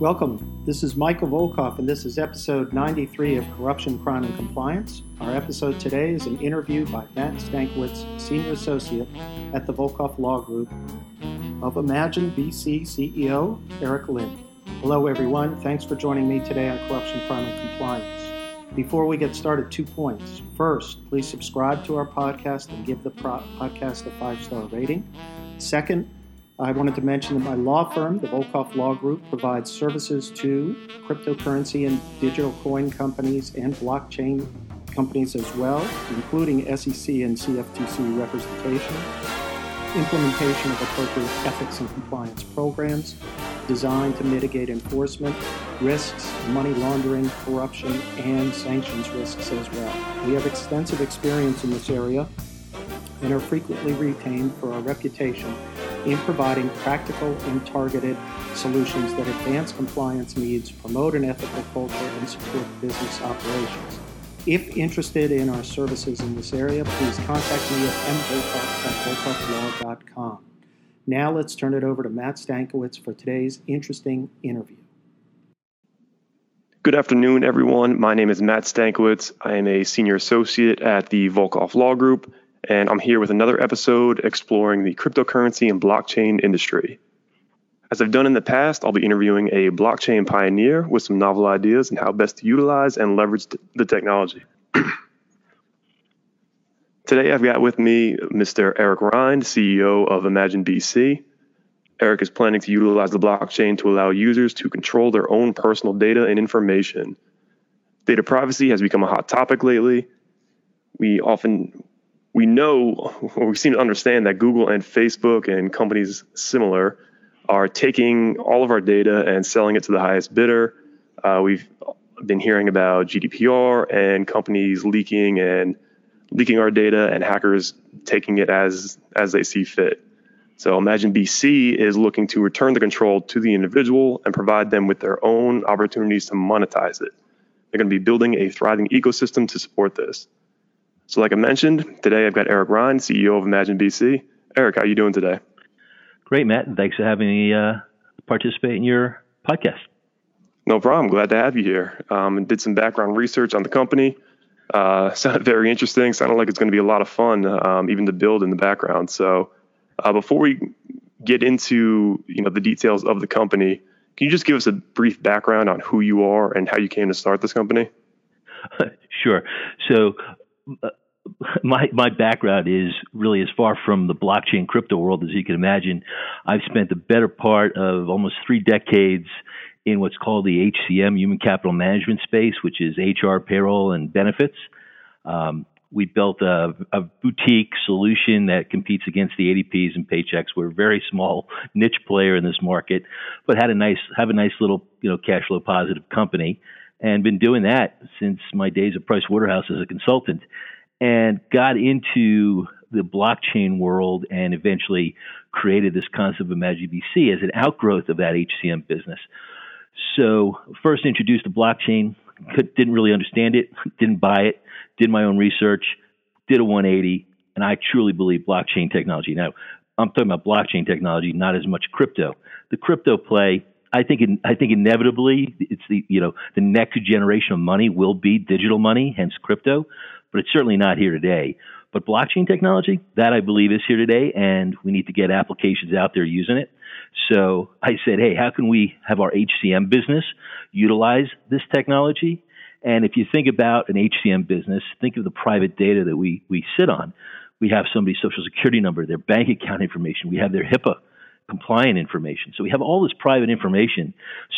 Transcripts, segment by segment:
Welcome. This is Michael Volkov, and this is episode 93 of Corruption, Crime, and Compliance. Our episode today is an interview by Matt Stankiewicz, Senior Associate at the Volkov Law Group, of Imagine BC CEO Eric Ryan. Hello, everyone. Thanks for joining me today on Corruption, Crime, and Compliance. Before we get started, two points. First, please subscribe to our podcast and give the pro- podcast a five star rating. Second, I wanted to mention that my law firm, the Volkov Law Group, provides services to cryptocurrency and digital coin companies and blockchain companies as well, including SEC and CFTC representation, implementation of appropriate ethics and compliance programs designed to mitigate enforcement risks, money laundering, corruption, and sanctions risks as well. We have extensive experience in this area and are frequently retained for our reputation in providing practical and targeted solutions that advance compliance needs, promote an ethical culture, and support business operations. If interested in our services in this area, please contact me at mvolkov Now let's turn it over to Matt Stankiewicz for today's interesting interview. Good afternoon, everyone. My name is Matt Stankiewicz. I am a senior associate at the Volkov Law Group, and I'm here with another episode exploring the cryptocurrency and blockchain industry. As I've done in the past, I'll be interviewing a blockchain pioneer with some novel ideas and how best to utilize and leverage the technology. Today, I've got with me Mr. Eric Ryan, CEO of Imagine BC. Eric is planning to utilize the blockchain to allow users to control their own personal data and information. Data privacy has become a hot topic lately. We often we know or we seem to understand that Google and Facebook and companies similar are taking all of our data and selling it to the highest bidder. Uh, we've been hearing about GDPR and companies leaking and leaking our data and hackers taking it as as they see fit. So Imagine BC is looking to return the control to the individual and provide them with their own opportunities to monetize it. They're going to be building a thriving ecosystem to support this. So, like I mentioned, today I've got Eric Ryan, CEO of Imagine BC. Eric, how are you doing today? Great, Matt. Thanks for having me uh, participate in your podcast. No problem. Glad to have you here. Um, did some background research on the company. Uh, sounded very interesting. Sounded like it's going to be a lot of fun, um, even to build in the background. So, uh, before we get into you know the details of the company, can you just give us a brief background on who you are and how you came to start this company? sure. So, my my background is really as far from the blockchain crypto world as you can imagine. I've spent the better part of almost three decades in what's called the HCM, human capital management space, which is HR, payroll, and benefits. Um, we built a, a, boutique solution that competes against the ADPs and Paychex. We're a very small niche player in this market, but had a nice have a nice little you know cash flow positive company, and been doing that since my days at Price Waterhouse as a consultant, and got into the blockchain world and eventually created this concept of Imagine BC as an outgrowth of that HCM business. So first introduced the blockchain, didn't really understand it, didn't buy it, did my own research, did a 180, and I truly believe blockchain technology. Now, I'm talking about blockchain technology, not as much crypto. The crypto play, I think, in, I think inevitably, it's the you know the next generation of money will be digital money, hence crypto, but it's certainly not here today. But blockchain technology, that I believe is here today, and we need to get applications out there using it. So I said, hey, how can we have our HCM business utilize this technology? And if you think about an HCM business, think of the private data that we, we sit on. We have somebody's social security number, their bank account information, we have their HIPAA compliant information. So we have all this private information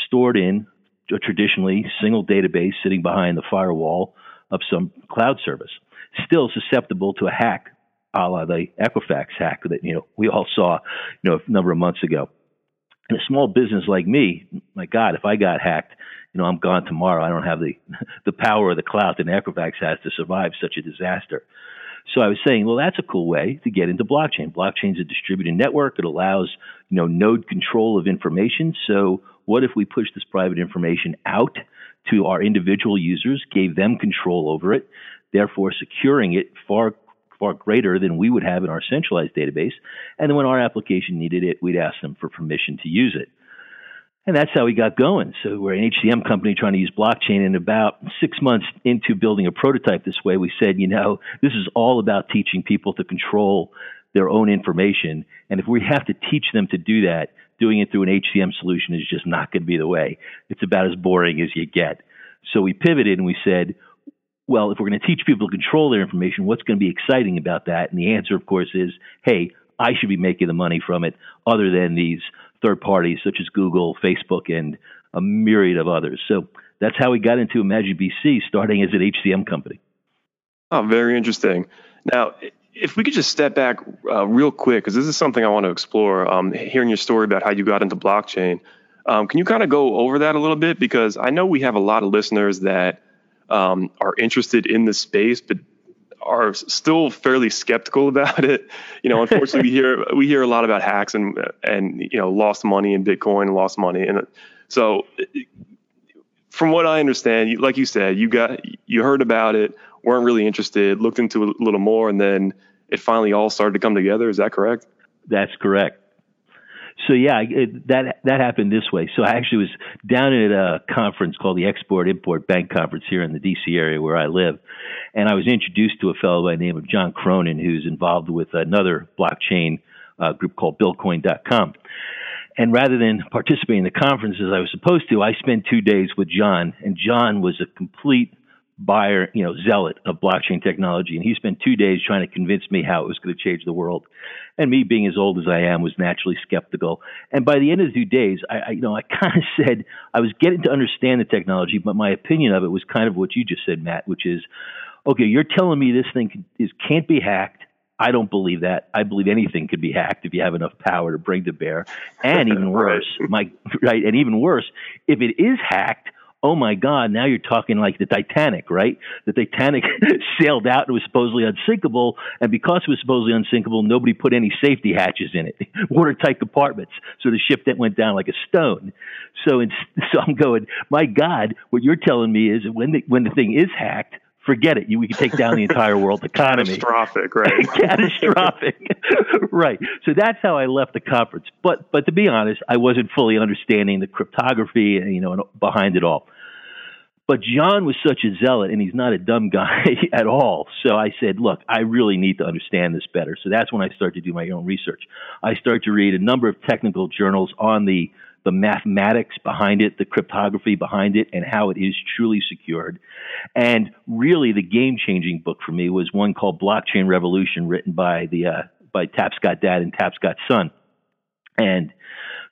stored in a traditionally single database sitting behind the firewall of some cloud service, still susceptible to a hack a la the Equifax hack that you know we all saw you know a number of months ago. In a small business like me, my God, if I got hacked, you know, I'm gone tomorrow. I don't have the the power of the cloud that Equifax has to survive such a disaster. So I was saying, well, that's a cool way to get into blockchain. Blockchain is a distributed network. It allows, you know, node control of information. So what if we push this private information out to our individual users, gave them control over it, therefore securing it far far greater than we would have in our centralized database. And then when our application needed it, we'd ask them for permission to use it. And that's how we got going. So we're an HCM company trying to use blockchain. And about six months into building a prototype this way, we said, you know, this is all about teaching people to control their own information. And if we have to teach them to do that, doing it through an HCM solution is just not going to be the way. It's about as boring as you get. So we pivoted and we said, well, if we're going to teach people to control their information, what's going to be exciting about that? And the answer, of course, is, hey, I should be making the money from it, other than these third parties such as Google, Facebook, and a myriad of others. So that's how we got into Imagine BC, starting as an HCM company. Oh, very interesting. Now, if we could just step back uh, real quick, because this is something I want to explore. Um, hearing your story about how you got into blockchain, um, can you kind of go over that a little bit? Because I know we have a lot of listeners that um, are interested in the space, but are still fairly skeptical about it. You know, unfortunately, we hear we hear a lot about hacks and and you know lost money in Bitcoin lost money, and so from what I understand, like you said, you got you heard about it, weren't really interested, looked into a little more, and then it finally all started to come together. Is that correct? That's correct so yeah, it, that that happened this way. So I actually was down at a conference called the Export Import Bank Conference here in the D.C. area where I live, and I was introduced to a fellow by the name of John Cronin, who's involved with another blockchain uh, group called Buildcoin.com. And rather than participate in the conference as I was supposed to, I spent two days with John, and John was a complete buyer, you know, zealot of blockchain technology, and he spent two days trying to convince me how it was going to change the world. And me, being as old as I am, was naturally skeptical. And by the end of the two days, I, I you know, I kind of said I was getting to understand the technology, but my opinion of it was kind of what you just said, Matt, which is, okay, you're telling me this thing is can't be hacked. I don't believe that. I believe anything could be hacked if you have enough power to bring to bear. And even worse, my right, and even worse, if it is hacked, oh my God, now you're talking like the Titanic, right? The Titanic sailed out and was supposedly unsinkable, and because it was supposedly unsinkable, nobody put any safety hatches in it, watertight compartments, so the ship that went down like a stone. So, in, so I'm going, my God, what you're telling me is when the when the thing is hacked, forget it. You, we could take down the entire world economy. Catastrophic, right? Catastrophic, right. So that's how I left the conference. But but to be honest, I wasn't fully understanding the cryptography, and, you know, behind it all. But John was such a zealot, and he's not a dumb guy at all. So I said, look, I really need to understand this better. So that's when I started to do my own research. I started to read a number of technical journals on the the mathematics behind it, the cryptography behind it, and how it is truly secured. And really, the game changing book for me was one called Blockchain Revolution, written by the uh, by Tapscott Dad and Tapscott Son. And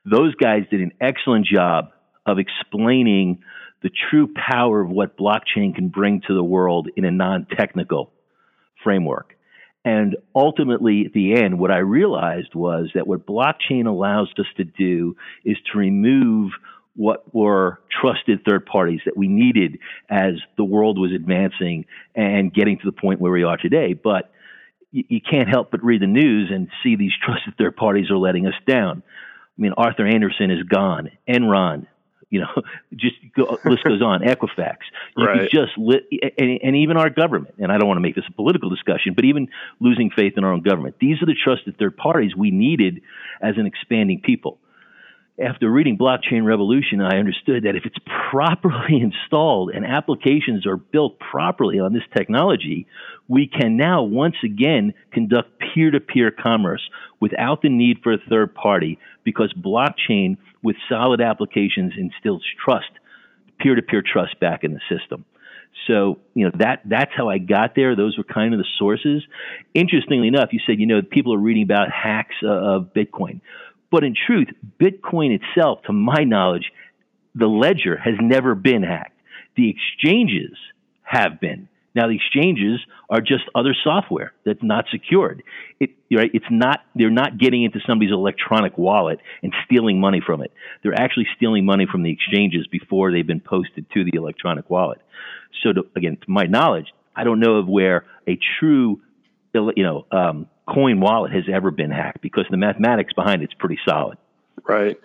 those guys did an excellent job of explaining the true power of what blockchain can bring to the world in a non technical framework. And ultimately, at the end, what I realized was that what blockchain allows us to do is to remove what were trusted third parties that we needed as the world was advancing and getting to the point where we are today. But you, you can't help but read the news and see these trusted third parties are letting us down. I mean, Arthur Andersen is gone, Enron, you know, just go, list goes on. Equifax, you right. just lit, and, and, even our government. And I don't want to make this a political discussion, but even losing faith in our own government. These are the trusted third parties we needed as an expanding people. After reading Blockchain Revolution, I understood that if it's properly installed and applications are built properly on this technology, we can now once again conduct peer to peer commerce without the need for a third party because blockchain with solid applications instills trust, peer to peer trust back in the system. So, you know, that that's how I got there. Those were kind of the sources. Interestingly enough, you said, you know, people are reading about hacks uh, of Bitcoin. But in truth, Bitcoin itself, to my knowledge, the ledger has never been hacked. The exchanges have been. Now the exchanges are just other software that's not secured. It, right? It's not. They're not getting into somebody's electronic wallet and stealing money from it. They're actually stealing money from the exchanges before they've been posted to the electronic wallet. So to, again, to my knowledge, I don't know of where a true, you know, um, coin wallet has ever been hacked because the mathematics behind it's pretty solid. Right,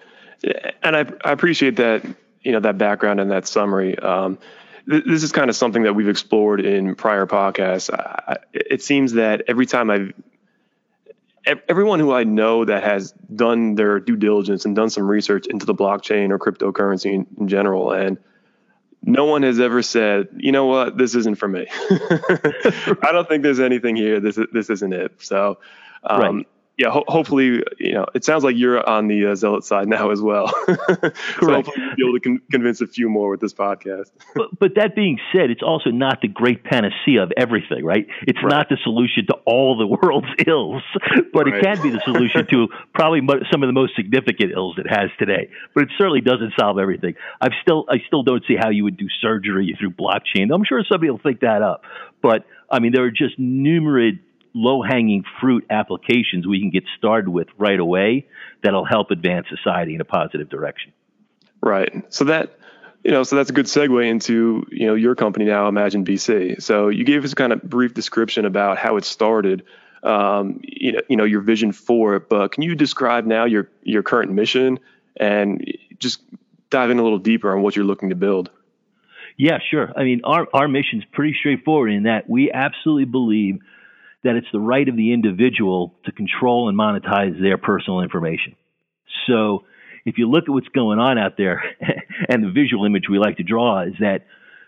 and I, I appreciate that you know that background and that summary. Um, this is kind of something that we've explored in prior podcasts. I, it seems that every time I've everyone who I know that has done their due diligence and done some research into the blockchain or cryptocurrency in, in general, and no one has ever said, you know what, this isn't for me. I don't think there's anything here. This this isn't it. So, um, right yeah, ho- hopefully, you know, it sounds like you're on the uh, zealot side now as well. so hopefully you'll be able to con- convince a few more with this podcast. but, but that being said, it's also not the great panacea of everything, right? It's right. not the solution to all the world's ills, but right. it can be the solution to probably some of the most significant ills it has today. But it certainly doesn't solve everything. I've still, I still don't see how you would do surgery through blockchain. I'm sure somebody will think that up, but I mean, there are just numerous low hanging fruit applications we can get started with right away that'll help advance society in a positive direction. Right. So that you know, so that's a good segue into you know your company now, Imagine BC. So you gave us a kind of brief description about how it started, um, you know, you know your vision for it. But can you describe now your your current mission and just dive in a little deeper on what you're looking to build? Yeah, sure. I mean, our our mission is pretty straightforward in that we absolutely believe that it's the right of the individual to control and monetize their personal information. So if you look at what's going on out there, and the visual image we like to draw is that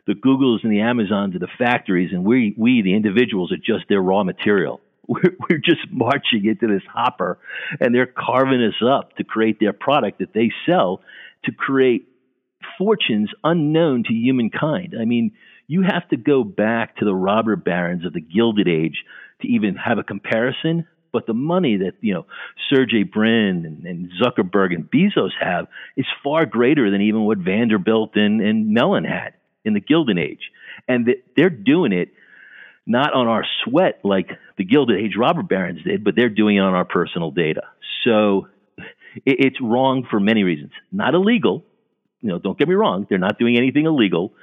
the Googles and the Amazons are the factories, and we, we the individuals, are just their raw material. We're, we're just marching into this hopper, and they're carving us up to create their product that they sell to create fortunes unknown to humankind. I mean, you have to go back to the robber barons of the Gilded Age to even have a comparison. But the money that you know Sergey Brin and, and Zuckerberg and Bezos have is far greater than even what Vanderbilt and, and Mellon had in the Gilded Age, and they're doing it not on our sweat like the Gilded Age robber barons did, but they're doing it on our personal data. So it's wrong for many reasons. Not illegal. You know, don't get me wrong. They're not doing anything illegal.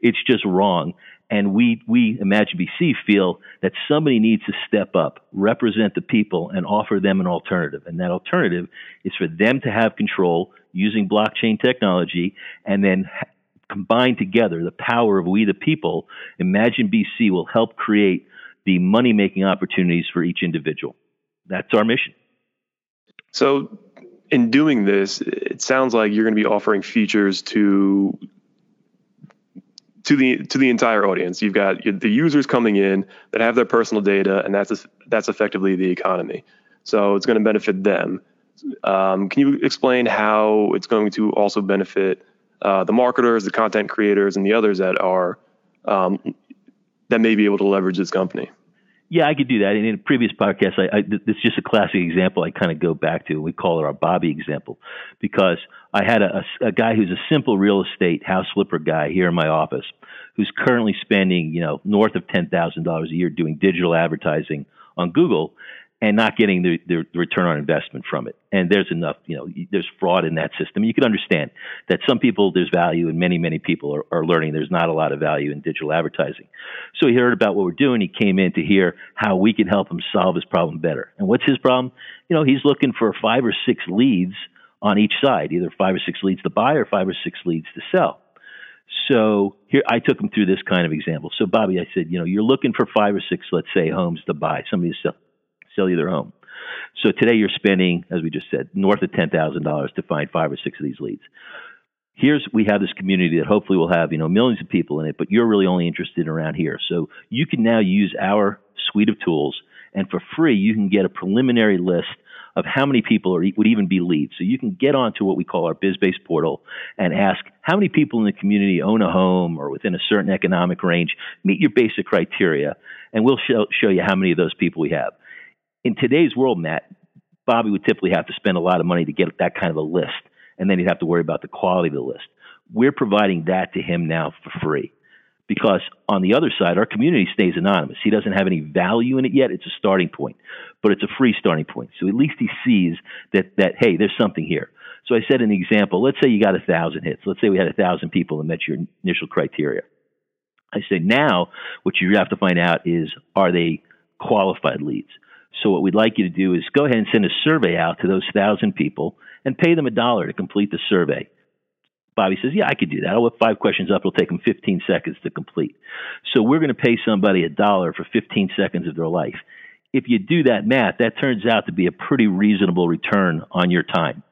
It's just wrong. And we, we, Imagine BC, feel that somebody needs to step up, represent the people, and offer them an alternative. And that alternative is for them to have control using blockchain technology and then combine together the power of we, the people. Imagine BC will help create the money making opportunities for each individual. That's our mission. So, in doing this, it sounds like you're going to be offering features to to the to the entire audience. You've got the users coming in that have their personal data, and that's that's effectively the economy. So it's going to benefit them. Um, can you explain how it's going to also benefit uh, the marketers, the content creators, and the others that are um, that may be able to leverage this company? Yeah, I could do that. And in a previous podcast, I, I, this is just a classic example I kind of go back to. We call it our Bobby example because I had a, a, a guy who's a simple real estate house flipper guy here in my office who's currently spending, you know, north of $10,000 a year doing digital advertising on Google and not getting the, the, return on investment from it. And there's enough, you know, there's fraud in that system. You can understand that some people there's value, and many, many people are, are learning there's not a lot of value in digital advertising. So he heard about what we're doing. He came in to hear how we can help him solve his problem better. And what's his problem? You know, he's looking for five or six leads on each side, either five or six leads to buy or five or six leads to sell. So here, I took him through this kind of example. So Bobby, I said, you know, you're looking for five or six, let's say, homes to buy. Somebody to sell sell you their home. So today you're spending, as we just said, north of ten thousand dollars to find five or six of these leads. Here's we have this community that hopefully will have you know millions of people in it, but you're really only interested around here. So you can now use our suite of tools, and for free you can get a preliminary list of how many people are, would even be leads. So you can get onto what we call our BizBase portal and ask how many people in the community own a home or within a certain economic range, meet your basic criteria, and we'll show, show you how many of those people we have in today's world, Matt, Bobby would typically have to spend a lot of money to get that kind of a list, and then he'd have to worry about the quality of the list. We're providing that to him now for free because on the other side, our community stays anonymous. He doesn't have any value in it yet. It's a starting point, but it's a free starting point. So at least he sees that, that hey, there's something here. So I said an example. Let's say you got a thousand hits. Let's say we had a thousand people that met your initial criteria. I say now what you have to find out is are they qualified leads? So what we'd like you to do is go ahead and send a survey out to those thousand people and pay them a dollar to complete the survey. Bobby says, Yeah, I could do that. I'll whip five questions up. It'll take them 15 seconds to complete. So we're going to pay somebody a dollar for 15 seconds of their life. if you do that math, that turns out to be a pretty reasonable return on your time.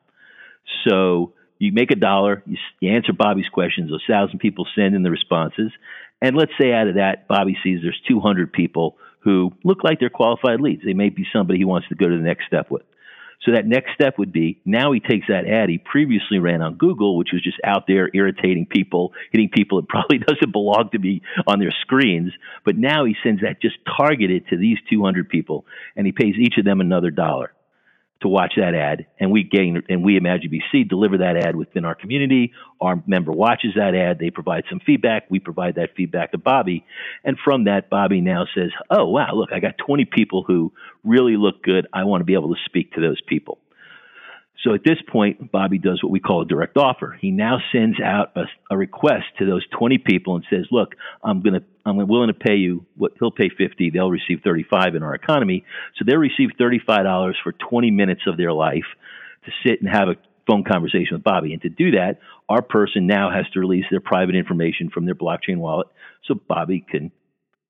So you make a dollar, you, you answer Bobby's questions, a thousand people send in the responses, and let's say out of that, Bobby sees there's 200 people who look like they're qualified leads. They may be somebody he wants to go to the next step with. So that next step would be now he takes that ad he previously ran on Google, which was just out there irritating people, hitting people it probably doesn't belong to be on their screens. But now he sends that just targeted to these 200 people, and he pays each of them another dollar to watch that ad, and we gain and we Imagine BC deliver that ad within our community. Our member watches that ad, they provide some feedback, we provide that feedback to Bobby, and from that, Bobby now says, "Oh wow, look, I got 20 people who really look good. I want to be able to speak to those people." So at this point, Bobby does what we call a direct offer. He now sends out a, a request to those 20 people and says, "Look, I'm going to I'm willing to pay you what he'll pay 50, they'll receive 35 in our economy. So they'll receive $35 for 20 minutes of their life to sit and have a phone conversation with Bobby. And to do that, our person now has to release their private information from their blockchain wallet so Bobby can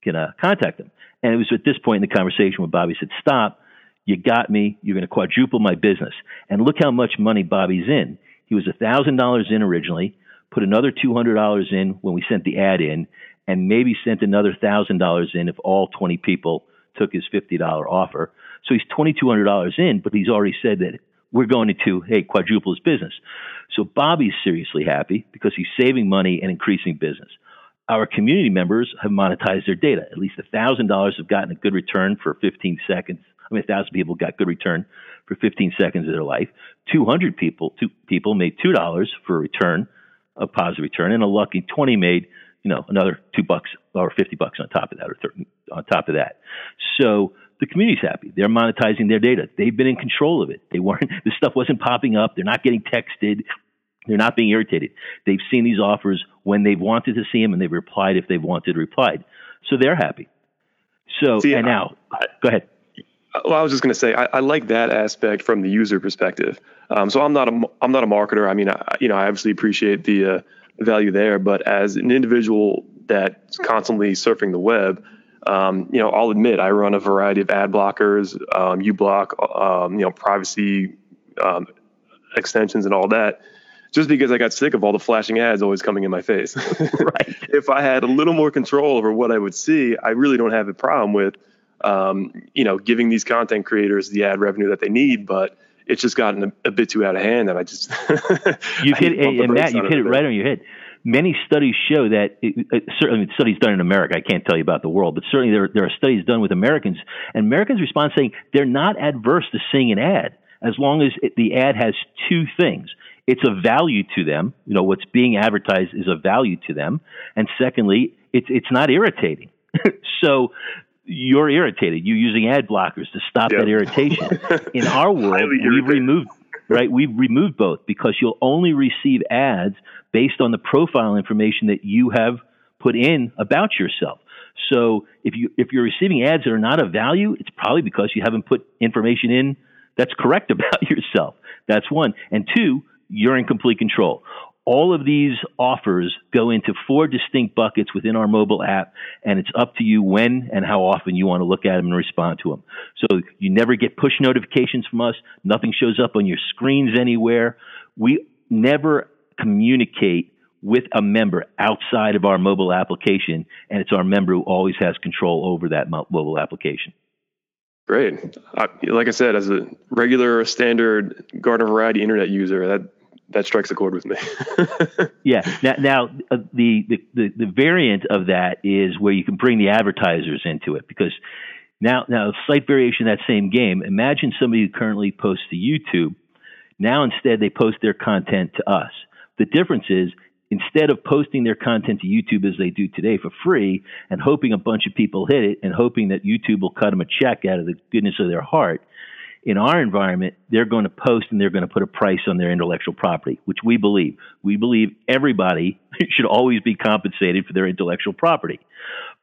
can uh, contact them. And it was at this point in the conversation when Bobby said, "Stop." You got me. You're going to quadruple my business. And look how much money Bobby's in. He was $1,000 in originally, put another $200 in when we sent the ad in, and maybe sent another $1,000 in if all 20 people took his $50 offer. So he's $2,200 in, but he's already said that we're going to, hey, quadruple his business. So Bobby's seriously happy because he's saving money and increasing business. Our community members have monetized their data. At least $1,000 have gotten a good return for 15 seconds I mean, 1,000 people got good return for 15 seconds of their life. 200 people, two people made $2 for a return, a positive return, and a lucky 20 made, you know, another two bucks or 50 bucks on top of that or 30, on top of that. So the community's happy. They're monetizing their data. They've been in control of it. They weren't, this stuff wasn't popping up. They're not getting texted. They're not being irritated. They've seen these offers when they've wanted to see them and they've replied if they've wanted replied. So they're happy. So, see, and now, I, go ahead. Well, I was just going to say I, I, like that aspect from the user perspective. Um, so I'm not a I'm not a marketer. I mean, I, you know, I obviously appreciate the uh, value there, but as an individual that's constantly surfing the web, um, you know, I'll admit I run a variety of ad blockers, um, uBlock, um, you know, privacy um, extensions, and all that. Just because I got sick of all the flashing ads always coming in my face. right. if I had a little more control over what I would see, I really don't have a problem with um, you know, giving these content creators the ad revenue that they need, but it's just gotten a, a bit too out of hand. And I just you hit and Matt, you hit it right on your head. Many studies show that it, it, certainly studies done in America. I can't tell you about the world, but certainly there there are studies done with Americans, and Americans respond saying they're not adverse to seeing an ad as long as it, the ad has two things it's a value to them. You know, what's being advertised is a value to them. And secondly, it's it's not irritating. so you're irritated. You're using ad blockers to stop yep. that irritation. In our world, we've removed right. We've removed both because you'll only receive ads based on the profile information that you have put in about yourself. So if you if you're receiving ads that are not of value, it's probably because you haven't put information in that's correct about yourself. That's one. And two, you're in complete control. All of these offers go into four distinct buckets within our mobile app, and it's up to you when and how often you want to look at them and respond to them. So you never get push notifications from us. Nothing shows up on your screens anywhere. We never communicate with a member outside of our mobile application, and it's our member who always has control over that mobile application. Great. Uh, like I said, as a regular standard garden variety internet user, that that strikes a chord with me. yeah. Now, now uh, the, the the variant of that is where you can bring the advertisers into it because now now slight variation that same game. Imagine somebody who currently posts to YouTube. Now instead they post their content to us. The difference is instead of posting their content to YouTube as they do today for free and hoping a bunch of people hit it and hoping that YouTube will cut them a check out of the goodness of their heart, in our environment, they're going to post and they're going to put a price on their intellectual property, which we believe. We believe everybody should always be compensated for their intellectual property.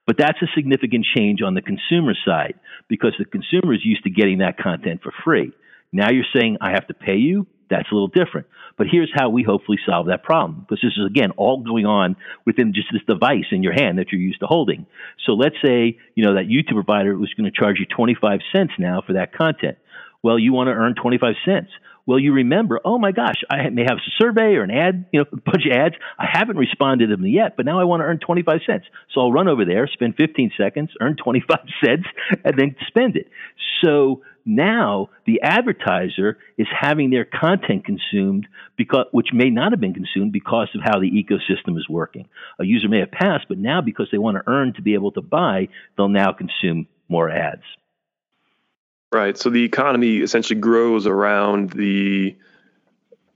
But that's a significant change on the consumer side because the consumer is used to getting that content for free. Now you're saying, I have to pay you That's a little different. But here's how we hopefully solve that problem. Because this is, again, all going on within just this device in your hand that you're used to holding. So let's say, you know, that YouTube provider was going to charge you 25 cents now for that content. Well, you want to earn 25 cents. Well, you remember, oh my gosh, I may have a survey or an ad, you know, a bunch of ads. I haven't responded to them yet, but now I want to earn 25 cents. So I'll run over there, spend 15 seconds, earn 25 cents, and then spend it. So now the advertiser is having their content consumed because, which may not have been consumed because of how the ecosystem is working. A user may have passed, but now because they want to earn to be able to buy, they'll now consume more ads. Right. So the economy essentially grows around the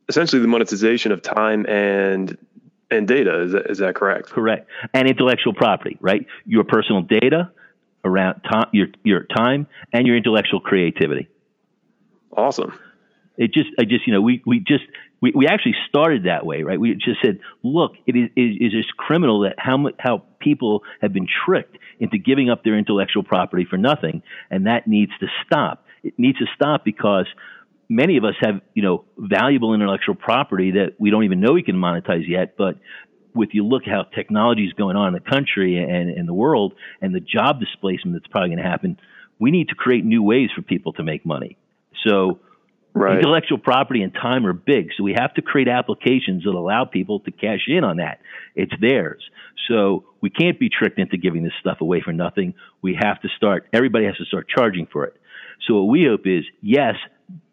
essentially the monetization of time and and data. Is that, is that correct? Correct. And intellectual property, right? Your personal data around time, your your time and your intellectual creativity. Awesome. It just, I just, you know, we we just we, we actually started that way, right? We just said, look, it is it is just criminal that how how people have been tricked into giving up their intellectual property for nothing, and that needs to stop. It needs to stop because many of us have, you know, valuable intellectual property that we don't even know we can monetize yet, but with you look how technology is going on in the country and in the world and the job displacement that's probably going to happen, we need to create new ways for people to make money. So right. intellectual property and time are big. So we have to create applications that allow people to cash in on that. It's theirs. So we can't be tricked into giving this stuff away for nothing. We have to start, everybody has to start charging for it. So what we hope is, yes,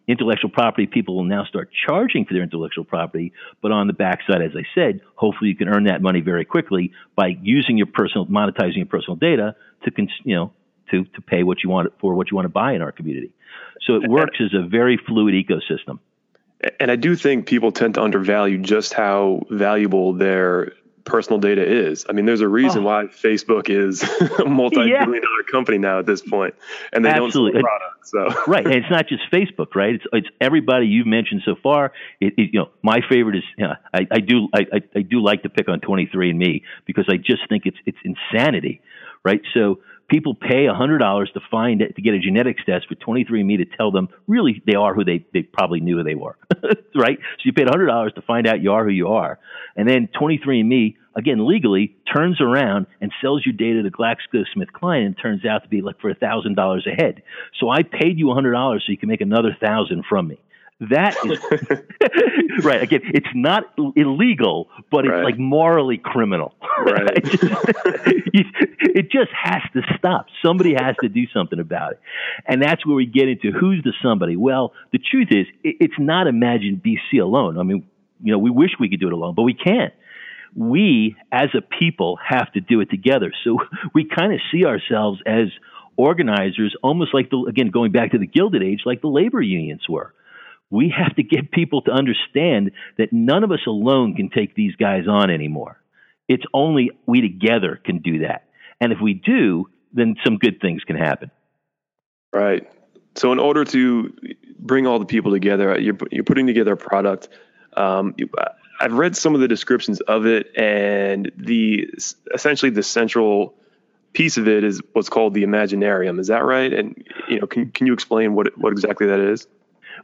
intellectual property people will now start charging for their intellectual property, but on the backside, as I said, hopefully you can earn that money very quickly by using your personal, monetizing your personal data to, you know, to, to pay what you want for what you want to buy in our community. So it works as a very fluid ecosystem. And I do think people tend to undervalue just how valuable their personal data is. I mean, there's a reason oh. why Facebook is a multi-billion yeah. dollar company now at this point, and they Absolutely. don't sell products. So right, and it's not just Facebook, right? It's it's everybody you've mentioned so far. It, it, you know, my favorite is you know, I, I do I, I do like to pick on 23andMe because I just think it's it's insanity, right? So people pay $100 to find it, to get a genetics test for 23andMe to tell them really they are who they, they probably knew who they were, right? So you paid $100 to find out you are who you are. And then 23andMe, again, legally turns around and sells your data to GlaxoSmithKline and turns out to be like for $1,000 a head. So I paid you $100 so you can make another 1000 from me. That is right. Again, it's not illegal, but it's right. like morally criminal. Right. it just has to stop. Somebody has to do something about it, and that's where we get into who's the somebody. Well, the truth is, it's not Imagine BC alone. I mean, you know, we wish we could do it alone, but we can't. We, as a people, have to do it together. So we kind of see ourselves as organizers, almost like the again going back to the Gilded Age, like the labor unions were we have to get people to understand that none of us alone can take these guys on anymore. It's only we together can do that. And if we do, then some good things can happen. Right. So, in order to bring all the people together, you're, you're putting together a product. Um, I've read some of the descriptions of it, and the essentially the central piece of it is what's called the Imaginarium. Is that right? And you know, can can you explain what what exactly that is?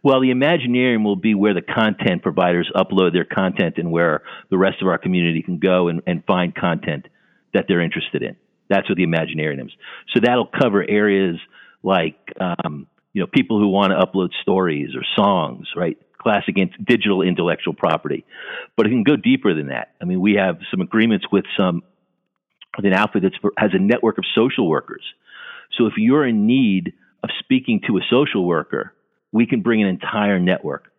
Well, the Imaginarium will be where the content providers upload their content and where the rest of our community can go and, and find content that they're interested in. That's what the Imaginarium is. So that'll cover areas like, um, you know, people who want to upload stories or songs, right? Classic in- digital intellectual property. But it can go deeper than that. I mean, we have some agreements with some, with an outfit that has a network of social workers. So if you're in need of speaking to a social worker, we can bring an entire network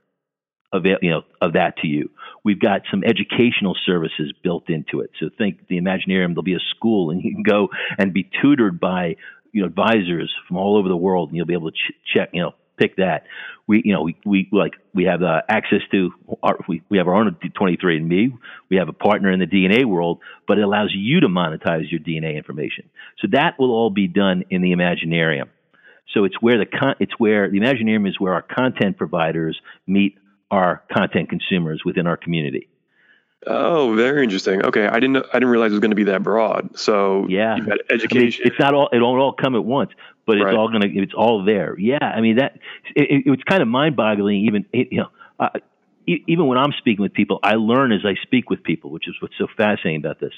of you know of that to you. We've got some educational services built into it. So think the Imaginarium. There'll be a school, and you can go and be tutored by you know advisors from all over the world, and you'll be able to ch- check you know pick that. We you know we, we like we have uh, access to our we, we have our own 23andMe. We have a partner in the DNA world, but it allows you to monetize your DNA information. So that will all be done in the Imaginarium. So it's where the con- it's where the Imaginarium is where our content providers meet our content consumers within our community. Oh, very interesting. Okay, I didn't I didn't realize it was going to be that broad. So yeah, you've got education. I mean, it's not all it won't all come at once, but it's right. all gonna it's all there. Yeah, I mean that it, it, it's kind of mind boggling. Even it, you know, uh, even when I'm speaking with people, I learn as I speak with people, which is what's so fascinating about this.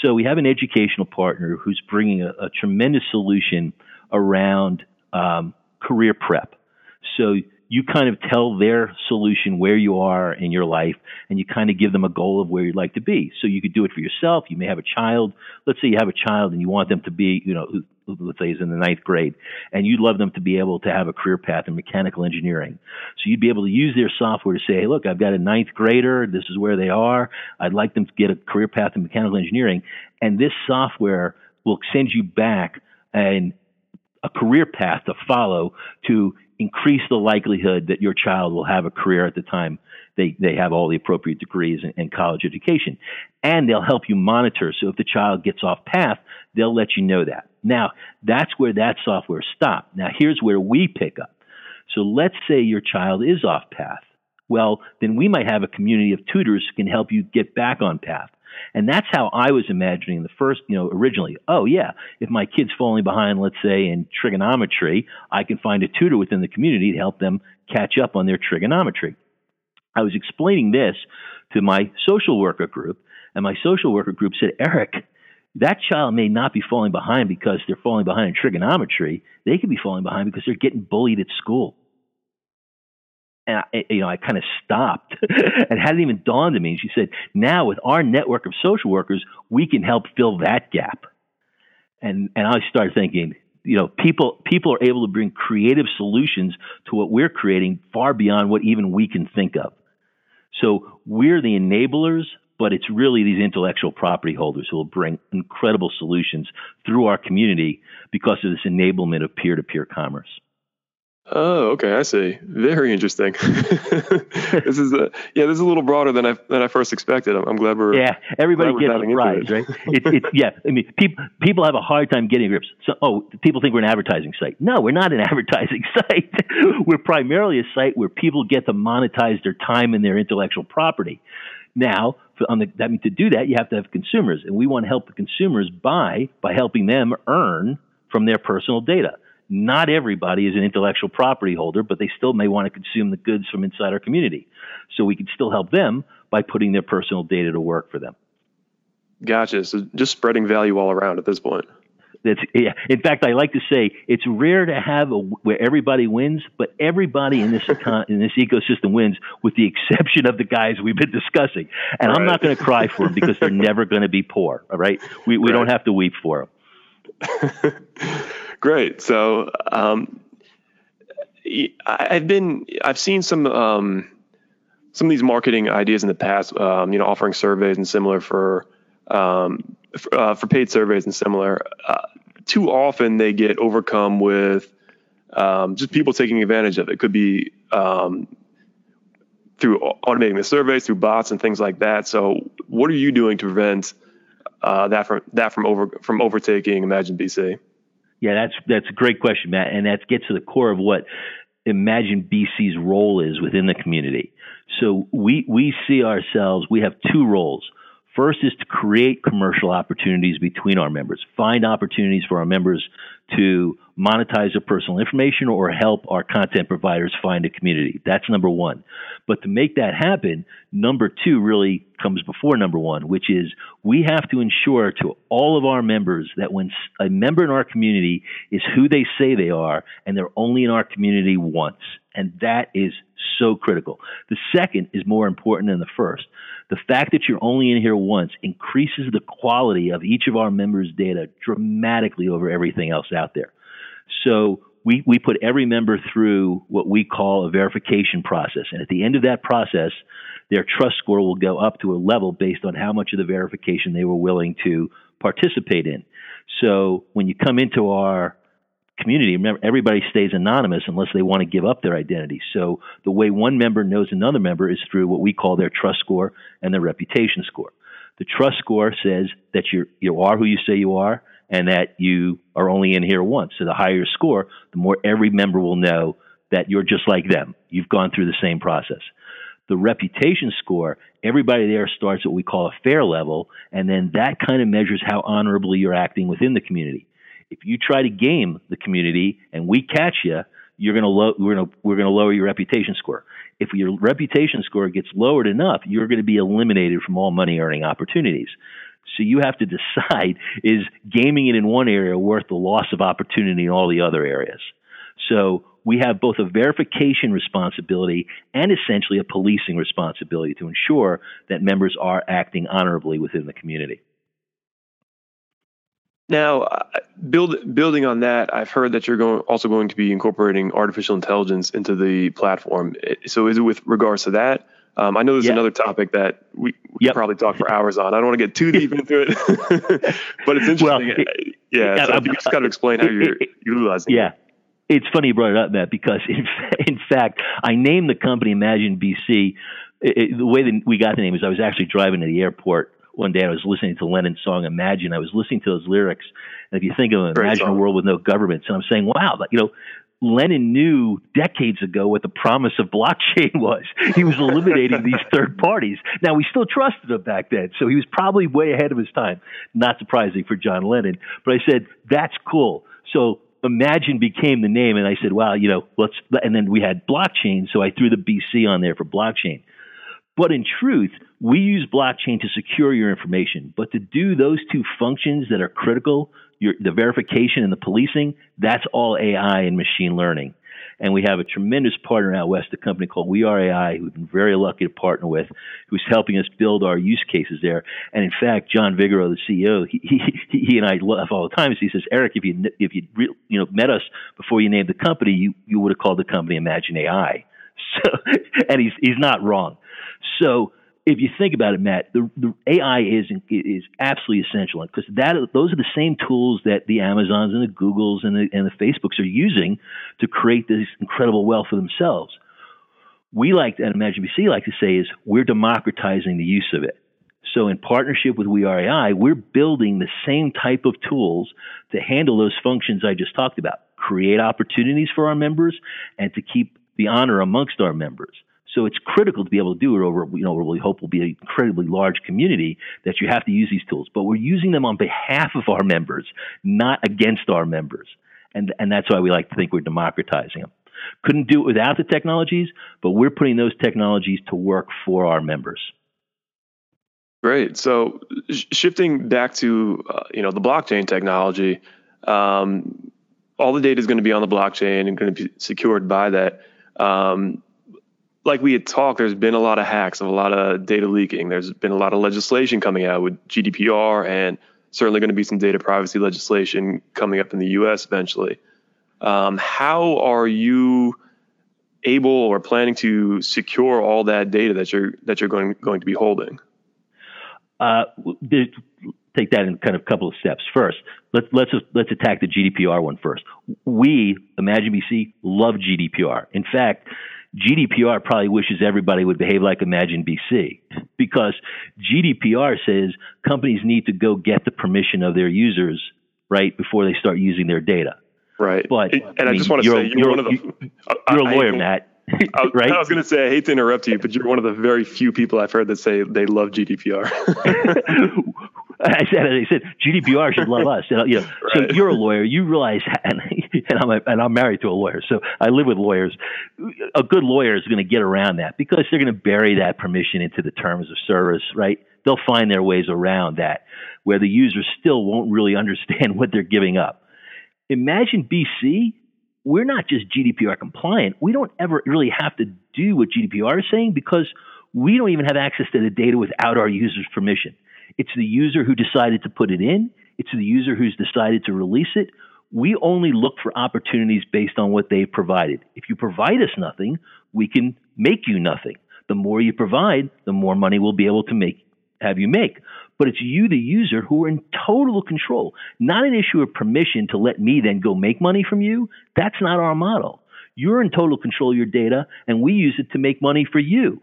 So we have an educational partner who's bringing a, a tremendous solution around um, career prep. So you kind of tell their solution where you are in your life and you kind of give them a goal of where you'd like to be. So you could do it for yourself. You may have a child. Let's say you have a child and you want them to be, you know, let's say is in the ninth grade and you'd love them to be able to have a career path in mechanical engineering. So you'd be able to use their software to say, Hey, look, I've got a ninth grader. This is where they are. I'd like them to get a career path in mechanical engineering. And this software will send you back and a career path to follow to increase the likelihood that your child will have a career at the time they, they have all the appropriate degrees and, college education. And they'll help you monitor. So if the child gets off path, they'll let you know that. Now, that's where that software stopped. Now, here's where we pick up. So let's say your child is off path. Well, then we might have a community of tutors who can help you get back on path. And that's how I was imagining the first, you know, originally. Oh, yeah, if my kid's falling behind, let's say in trigonometry, I can find a tutor within the community to help them catch up on their trigonometry. I was explaining this to my social worker group, and my social worker group said, Eric, that child may not be falling behind because they're falling behind in trigonometry. They could be falling behind because they're getting bullied at school and I, you know, I kind of stopped and hadn't even dawned on me. And she said, "Now with our network of social workers, we can help fill that gap." And and I started thinking, you know, people people are able to bring creative solutions to what we're creating far beyond what even we can think of. So we're the enablers, but it's really these intellectual property holders who will bring incredible solutions through our community because of this enablement of peer-to-peer commerce. Oh, okay, I see. Very interesting. this is a yeah, this is a little broader than I than I first expected. I'm, I'm glad we're yeah. Everybody gets surprised, right? it, it, yeah, I mean, people people have a hard time getting grips. So, oh, people think we're an advertising site. No, we're not an advertising site. we're primarily a site where people get to monetize their time and their intellectual property. Now, on the, that means to do that, you have to have consumers, and we want to help the consumers buy by helping them earn from their personal data not everybody is an intellectual property holder, but they still may want to consume the goods from inside our community. So we can still help them by putting their personal data to work for them. Gotcha. So just spreading value all around at this point. That's, yeah. In fact, I like to say it's rare to have a, where everybody wins, but everybody in this econ, in this ecosystem wins, with the exception of the guys we've been discussing. And. I'm not going to cry for them because they're never going to be poor. All right, we we right. don't have to weep for them. Great. So um, I've been I've seen some um, some of these marketing ideas in the past. Um, you know, offering surveys and similar for um, for, uh, for, paid surveys and similar. Uh, too often they get overcome with um, just people taking advantage of it. it could be um, through automating the surveys, through bots and things like that. So, what are you doing to prevent uh, that from that from over from overtaking Imagine BC? Yeah, that's that's a great question, Matt, and that gets to the core of what Imagine BC's role is within the community. So we we see ourselves. We have two roles. First is to create commercial opportunities between our members, find opportunities for our members to monetize their personal information or help our content providers find a community. That's number one. But to make that happen, number two really comes before number one, which is we have to ensure to all of our members that when a member in our community is who they say they are and they're only in our community once. And that is so critical. The second is more important than the first. The fact that you're only in here once increases the quality of each of our members' data dramatically over everything else out there. So we, we put every member through what we call a verification process. And at the end of that process, their trust score will go up to a level based on how much of the verification they were willing to participate in. So when you come into our community, remember everybody stays anonymous unless they want to give up their identity. So the way one member knows another member is through what we call their trust score and their reputation score. The trust score says that you you are who you say you are and that you are only in here once. So the higher your score, the more every member will know that you're just like them. You've gone through the same process. The reputation score, everybody there starts at what we call a fair level, and then that kind of measures how honorably you're acting within the community. If you try to game the community and we catch you, you're going to lo- we're going to we're going to lower your reputation score. If your reputation score gets lowered enough, you're going to be eliminated from all money earning opportunities. So you have to decide is gaming it in one area worth the loss of opportunity in all the other areas. So we have both a verification responsibility and essentially a policing responsibility to ensure that members are acting honorably within the community. Now, uh, build, building on that, I've heard that you're going, also going to be incorporating artificial intelligence into the platform. So, is it with regards to that? Um, I know there's another topic that we, we yep. probably talk for hours on. I don't want to get too deep into it, but it's interesting. Well, it, yeah, so you just got to explain how you're utilizing yeah. it. It's funny you brought it up, Matt, because in, in fact, I named the company Imagine BC. The way that we got the name is I was actually driving to the airport one day. And I was listening to Lennon's song Imagine. I was listening to those lyrics, and if you think of Imagine a world with no governments, and I'm saying, wow, you know, Lennon knew decades ago what the promise of blockchain was. He was eliminating these third parties. Now, we still trusted him back then, so he was probably way ahead of his time. Not surprising for John Lennon. But I said, that's cool. So Imagine became the name, and I said, "Wow, you know, let's." And then we had blockchain, so I threw the BC on there for blockchain. But in truth, we use blockchain to secure your information. But to do those two functions that are critical, your, the verification and the policing, that's all AI and machine learning. And we have a tremendous partner out west, a company called We Are AI, who we've been very lucky to partner with, who's helping us build our use cases there. And in fact, John Vigoro, the CEO, he, he, he and I laugh all the time. He says, Eric, if you if you you know met us before you named the company, you you would have called the company Imagine AI. So, and he's he's not wrong. So if you think about it, Matt, the, the AI is is absolutely essential because that those are the same tools that the Amazons and the Googles and the, and the Facebooks are using to create this incredible wealth for themselves. We like and Imagine BC like to say is we're democratizing the use of it. So in partnership with We Are AI, we're building the same type of tools to handle those functions I just talked about, create opportunities for our members, and to keep the honor amongst our members. So it's critical to be able to do it over, you know, what we hope will be an incredibly large community that you have to use these tools. But we're using them on behalf of our members, not against our members. And, and that's why we like to think we're democratizing them. Couldn't do it without the technologies, but we're putting those technologies to work for our members. Great. So sh- shifting back to uh, you know the blockchain technology, um, all the data is going to be on the blockchain and going to be secured by that. Um, like we had talked, there's been a lot of hacks, of a lot of data leaking. There's been a lot of legislation coming out with GDPR, and certainly going to be some data privacy legislation coming up in the U.S. eventually. Um, how are you able or planning to secure all that data that you're that you're going going to be holding? Uh, take that in kind of a couple of steps. First, let's let's let's attack the GDPR one first. We, Imagine BC, love GDPR. In fact, GDPR probably wishes everybody would behave like Imagine BC because GDPR says companies need to go get the permission of their users right before they start using their data. Right. But and I, mean, I just want to say you're, you're one of the you're, a lawyer, Matt. I, right? I was going to say I hate to interrupt you, but you're one of the very few people I've heard that say they love GDPR. I said, I said, GDPR should love us. You know, right. so you're a lawyer. You realize, and, and I'm a, and I'm married to a lawyer, so I live with lawyers. A good lawyer is going to get around that because they're going to bury that permission into the terms of service, right? They'll find their ways around that, where the user still won't really understand what they're giving up. Imagine BC. We're not just GDPR compliant. We don't ever really have to do what GDPR is saying because we don't even have access to the data without our user's permission. It's the user who decided to put it in. It's the user who's decided to release it. We only look for opportunities based on what they've provided. If you provide us nothing, we can make you nothing. The more you provide, the more money we'll be able to make have you make. But it's you, the user, who are in total control. Not an issue of permission to let me then go make money from you. That's not our model. You're in total control of your data, and we use it to make money for you.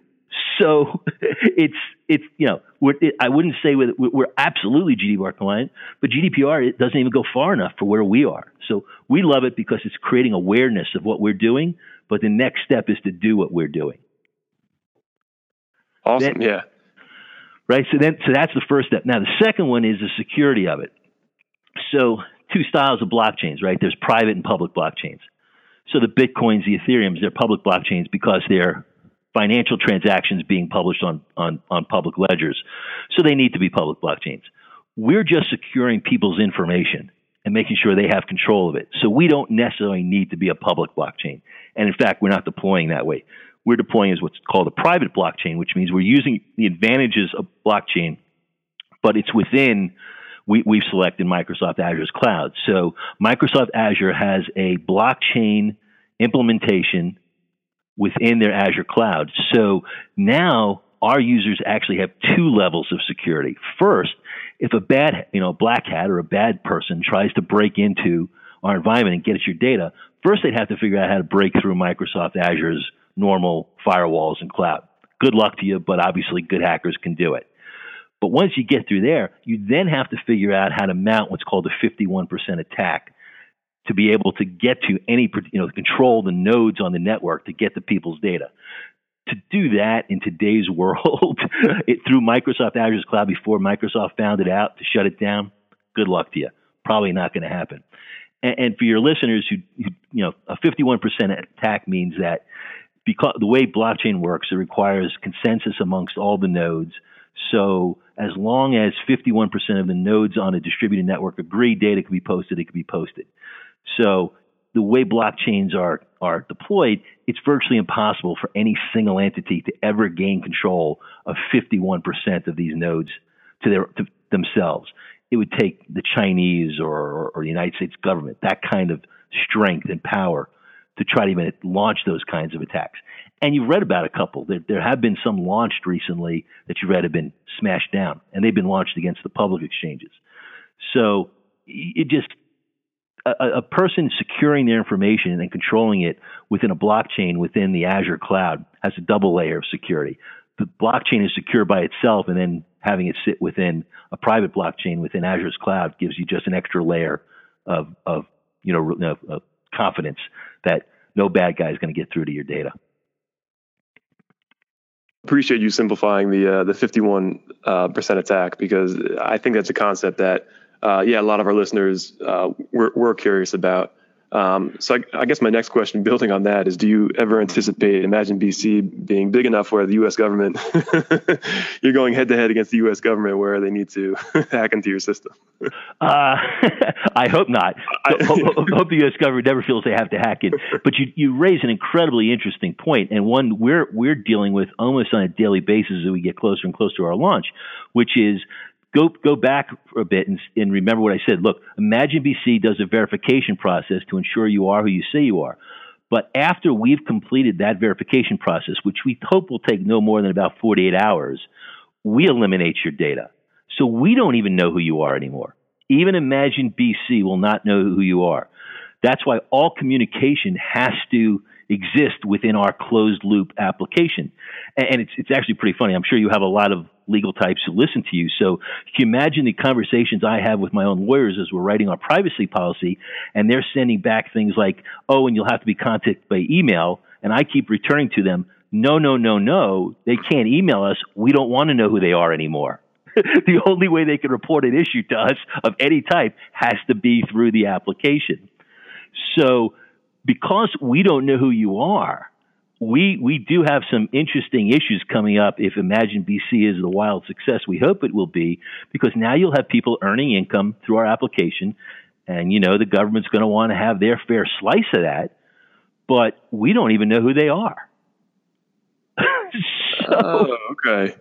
So it's it's you know it, I wouldn't say we're, we're absolutely GDPR compliant, but GDPR it doesn't even go far enough for where we are. So we love it because it's creating awareness of what we're doing. But the next step is to do what we're doing. Awesome. Then, yeah. Right. So then so that's the first step. Now the second one is the security of it. So two styles of blockchains, right? There's private and public blockchains. So the Bitcoins, the Ethereums, they're public blockchains because they're financial transactions being published on, on, on public ledgers. So they need to be public blockchains. We're just securing people's information and making sure they have control of it. So we don't necessarily need to be a public blockchain. And in fact, we're not deploying that way. We're deploying as what's called a private blockchain, which means we're using the advantages of blockchain, but it's within we, we've selected Microsoft Azure's cloud. So Microsoft Azure has a blockchain implementation within their Azure cloud. So now our users actually have two levels of security. First, if a bad, you know, black hat or a bad person tries to break into our environment and get at your data, first they'd have to figure out how to break through Microsoft Azure's normal firewalls and cloud. Good luck to you, but obviously good hackers can do it. But once you get through there, you then have to figure out how to mount what's called a 51% attack to be able to get to any, you know, control the nodes on the network to get the people's data. To do that in today's world, it, through Microsoft Azure's cloud before Microsoft found it out to shut it down, good luck to you. Probably not going to happen. And, and, for your listeners who, who, you know, a 51% attack means that because the way blockchain works, it requires consensus amongst all the nodes – so as long as 51% of the nodes on a distributed network agree data can be posted, it can be posted. So the way blockchains are are deployed, it's virtually impossible for any single entity to ever gain control of 51% of these nodes to their to themselves. It would take the Chinese or, or the United States government that kind of strength and power to try to even launch those kinds of attacks. And you've read about a couple. There, there have been some launched recently that you've read have been smashed down, and they've been launched against the public exchanges. So it just a, a person securing their information and controlling it within a blockchain within the Azure cloud has a double layer of security. The blockchain is secure by itself, and then having it sit within a private blockchain within Azure's cloud gives you just an extra layer of, of you know, of confidence that no bad guy is going to get through to your data appreciate you simplifying the uh, the 51 uh, percent attack because I think that's a concept that uh, yeah a lot of our listeners uh, we're, we're curious about. Um, so I, I, guess my next question, building on that, is: Do you ever anticipate Imagine BC being big enough where the U.S. government you're going head to head against the U.S. government where they need to hack into your system? Uh, I hope not. I, hope, hope, the U.S. government never feels they have to hack it. But you you raise an incredibly interesting point, and one we're we're dealing with almost on a daily basis as we get closer and closer to our launch, which is go go back a bit and, and remember what I said. Look, Imagine BC does a verification process to ensure you are who you say you are. But after we've completed that verification process, which we hope will take no more than about 48 hours, we eliminate your data. So we don't even know who you are anymore. Even Imagine BC will not know who you are. That's why all communication has to exist within our closed loop application. And it's, it's actually pretty funny. I'm sure you have a lot of legal types who listen to you. So you imagine the conversations I have with my own lawyers as we're writing our privacy policy and they're sending back things like, oh, and you'll have to be contacted by email. And I keep returning to them, no, no, no, no. They can't email us. We don't want to know who they are anymore. the only way they can report an issue to us of any type has to be through the application. So because we don't know who you are, we we do have some interesting issues coming up if Imagine BC is the wild success we hope it will be, because now you'll have people earning income through our application, and you know the government's going to want to have their fair slice of that, but we don't even know who they are. so, oh, okay.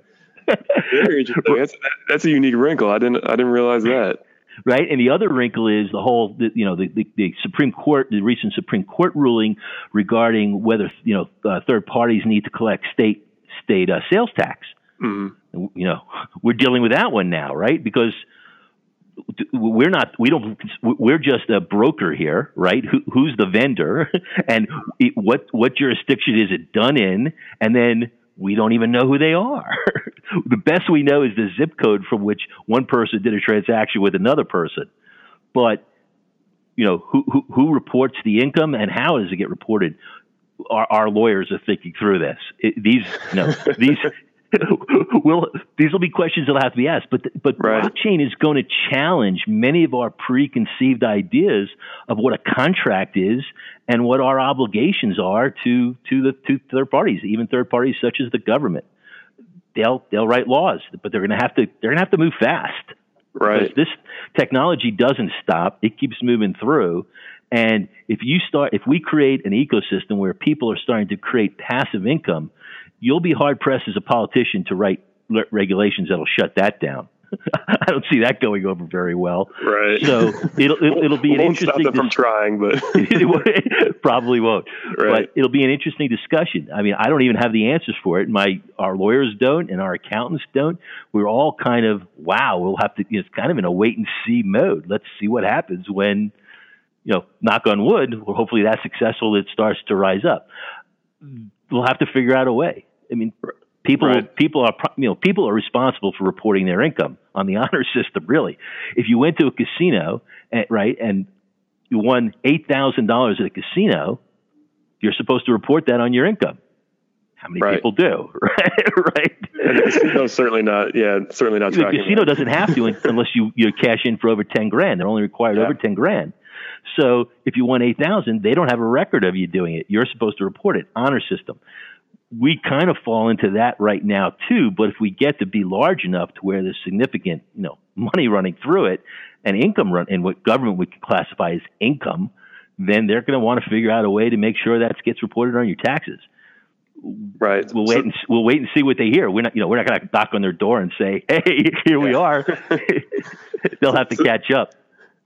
Very interesting. That's, that's a unique wrinkle. I didn't I didn't realize that right? And the other wrinkle is the whole, the, you know, the, the, the, Supreme Court, the recent Supreme Court ruling regarding whether you know uh, third parties need to collect state state uh, sales tax. Mm-hmm. You know, we're dealing with that one now, right? Because we're not we don't we're just a broker here right Who, who's the vendor and what what jurisdiction is it done in and then we don't even know who they are. the best we know is the zip code from which one person did a transaction with another person. But you know who who, who reports the income and how does it get reported? Our, our lawyers are thinking through this. It, these know these well, these will be questions that'll have to be asked. But but right. blockchain is going to challenge many of our preconceived ideas of what a contract is and what our obligations are to to the to third parties, even third parties such as the government. They'll they'll write laws, but they're going to have to they're going to have to move fast. Right. This technology doesn't stop; it keeps moving through. And if you start, if we create an ecosystem where people are starting to create passive income, you'll be hard pressed as a politician to write regulations that'll shut that down. I don't see that going over very well. Right. So it'll it'll, it'll be an won't interesting. Stop them from trying, but probably won't. Right. But it'll be an interesting discussion. I mean, I don't even have the answers for it. My our lawyers don't, and our accountants don't. We're all kind of wow. We'll have to. You know, it's kind of in a wait and see mode. Let's see what happens when, you know, knock on wood. Well, hopefully that's successful. It starts to rise up. We'll have to figure out a way. I mean, People right. people are you know people are responsible for reporting their income on the honor system. Really, if you went to a casino, eh, right, and you won eight thousand dollars at a casino, you're supposed to report that on your income. How many right. people do? Right, right. And the certainly not. Yeah, certainly not. The casino that. doesn't have to unless you you cash in for over ten grand. They're only required yeah. over ten grand. So if you won eight thousand, they don't have a record of you doing it. You're supposed to report it. Honor system we kind of fall into that right now too. But if we get to be large enough to where there's significant, you know, money running through it and income run and what government would classify as income, then they're going to want to figure out a way to make sure that gets reported on your taxes. Right. We'll wait. So, and, we'll wait and see what they hear. We're not, you know, we're not going to knock on their door and say, "Hey, here we are." They'll have to so, catch up.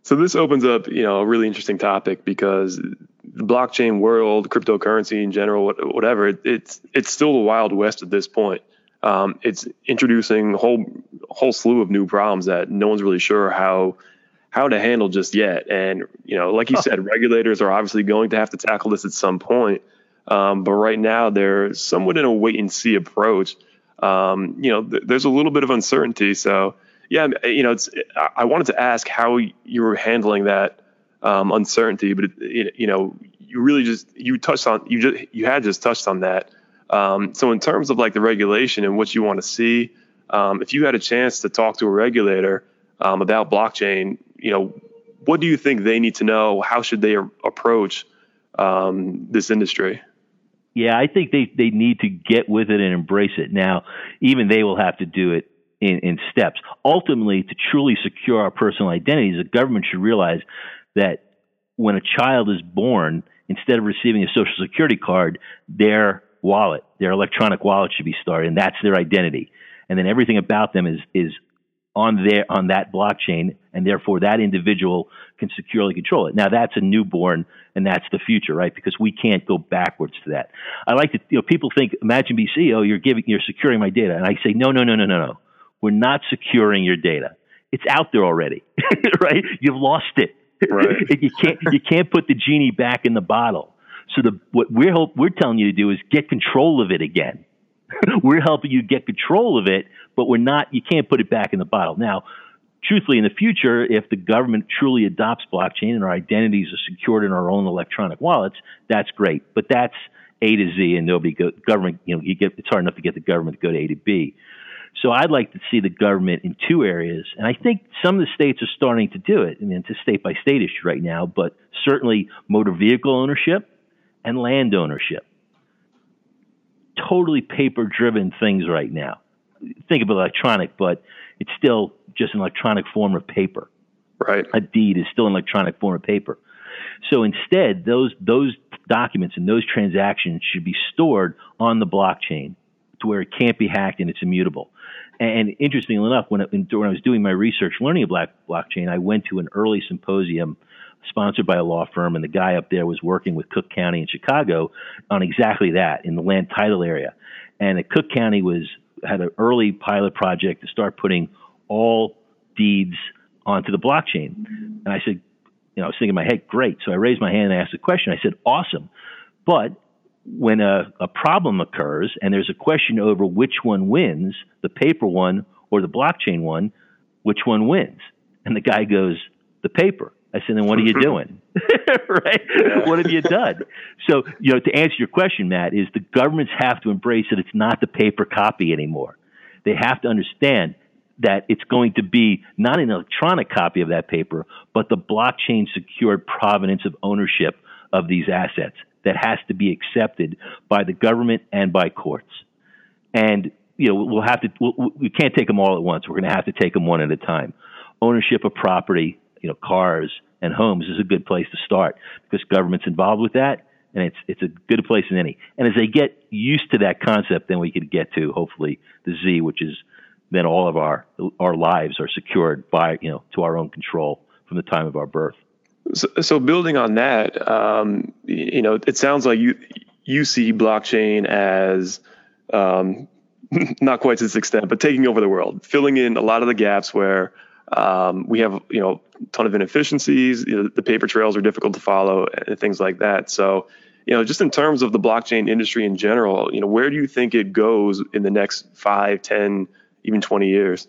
So this opens up, you know, a really interesting topic because the blockchain world, cryptocurrency in general, whatever, it's it's still the wild west at this point. Um, it's introducing a whole whole slew of new problems that no one's really sure how how to handle just yet. And you know, like you said, regulators are obviously going to have to tackle this at some point. Um, but right now, they're somewhat in a wait and see approach. Um, you know, th- there's a little bit of uncertainty, so yeah, you know, it's. I wanted to ask how you were handling that um, uncertainty, but it, you know, you really just you touched on you just you had just touched on that. Um, so in terms of like the regulation and what you want to see, um, if you had a chance to talk to a regulator um, about blockchain, you know, what do you think they need to know? How should they approach um, this industry? Yeah, I think they, they need to get with it and embrace it. Now, even they will have to do it in, in steps. Ultimately, to truly secure our personal identities, the government should realize that when a child is born, instead of receiving a social security card, their wallet, their electronic wallet should be started, and that's their identity. And then everything about them is is on there on that blockchain, and therefore that individual can securely control it. Now that's a newborn, and that's the future, right? Because we can't go backwards to that. I like to, you know, people think, imagine BC, oh, you're giving, you're securing my data, and I say, no, no, no, no, no, no. We're not securing your data. It's out there already, right? You've lost it. Right. you can't you can't put the genie back in the bottle. So the what we're hope, we're telling you to do is get control of it again. we're helping you get control of it, but we're not. You can't put it back in the bottle now. Truthfully, in the future, if the government truly adopts blockchain and our identities are secured in our own electronic wallets, that's great. But that's A to Z, and nobody go, government. You know, you get it's hard enough to get the government to go to A to B. So I'd like to see the government in two areas, and I think some of the states are starting to do it. I mean, it's a state by state issue right now, but certainly motor vehicle ownership and land ownership. Totally paper driven things right now. Think of electronic, but it's still just an electronic form of paper. Right. A deed is still an electronic form of paper. So instead, those those documents and those transactions should be stored on the blockchain to where it can't be hacked and it's immutable. And interestingly enough, when, it, when I was doing my research learning about blockchain, I went to an early symposium sponsored by a law firm, and the guy up there was working with Cook County in Chicago on exactly that in the land title area. And Cook County was had an early pilot project to start putting all deeds onto the blockchain. And I said, you know, I was thinking in my head, great. So I raised my hand and asked a question. I said, awesome. But when a, a problem occurs and there's a question over which one wins, the paper one or the blockchain one, which one wins? And the guy goes, the paper. I said, then what are you doing? right? Yeah. What have you done? So, you know, to answer your question, Matt, is the governments have to embrace that it's not the paper copy anymore. They have to understand that it's going to be not an electronic copy of that paper, but the blockchain secured provenance of ownership of these assets that has to be accepted by the government and by courts. And you know, we'll have to. We'll, we can't take them all at once. We're going to have to take them one at a time. Ownership of property, you know, cars and homes is a good place to start because government's involved with that, and it's it's a good place in any. And as they get used to that concept, then we could get to hopefully the Z, which is then all of our our lives are secured by you know to our own control from the time of our birth. So, so building on that, um, you know, it sounds like you you see blockchain as um, not quite to this extent, but taking over the world, filling in a lot of the gaps where um, we have you know a ton of inefficiencies. You know, the paper trails are difficult to follow and things like that. So, you know, just in terms of the blockchain industry in general, you know, where do you think it goes in the next five, ten, even twenty years?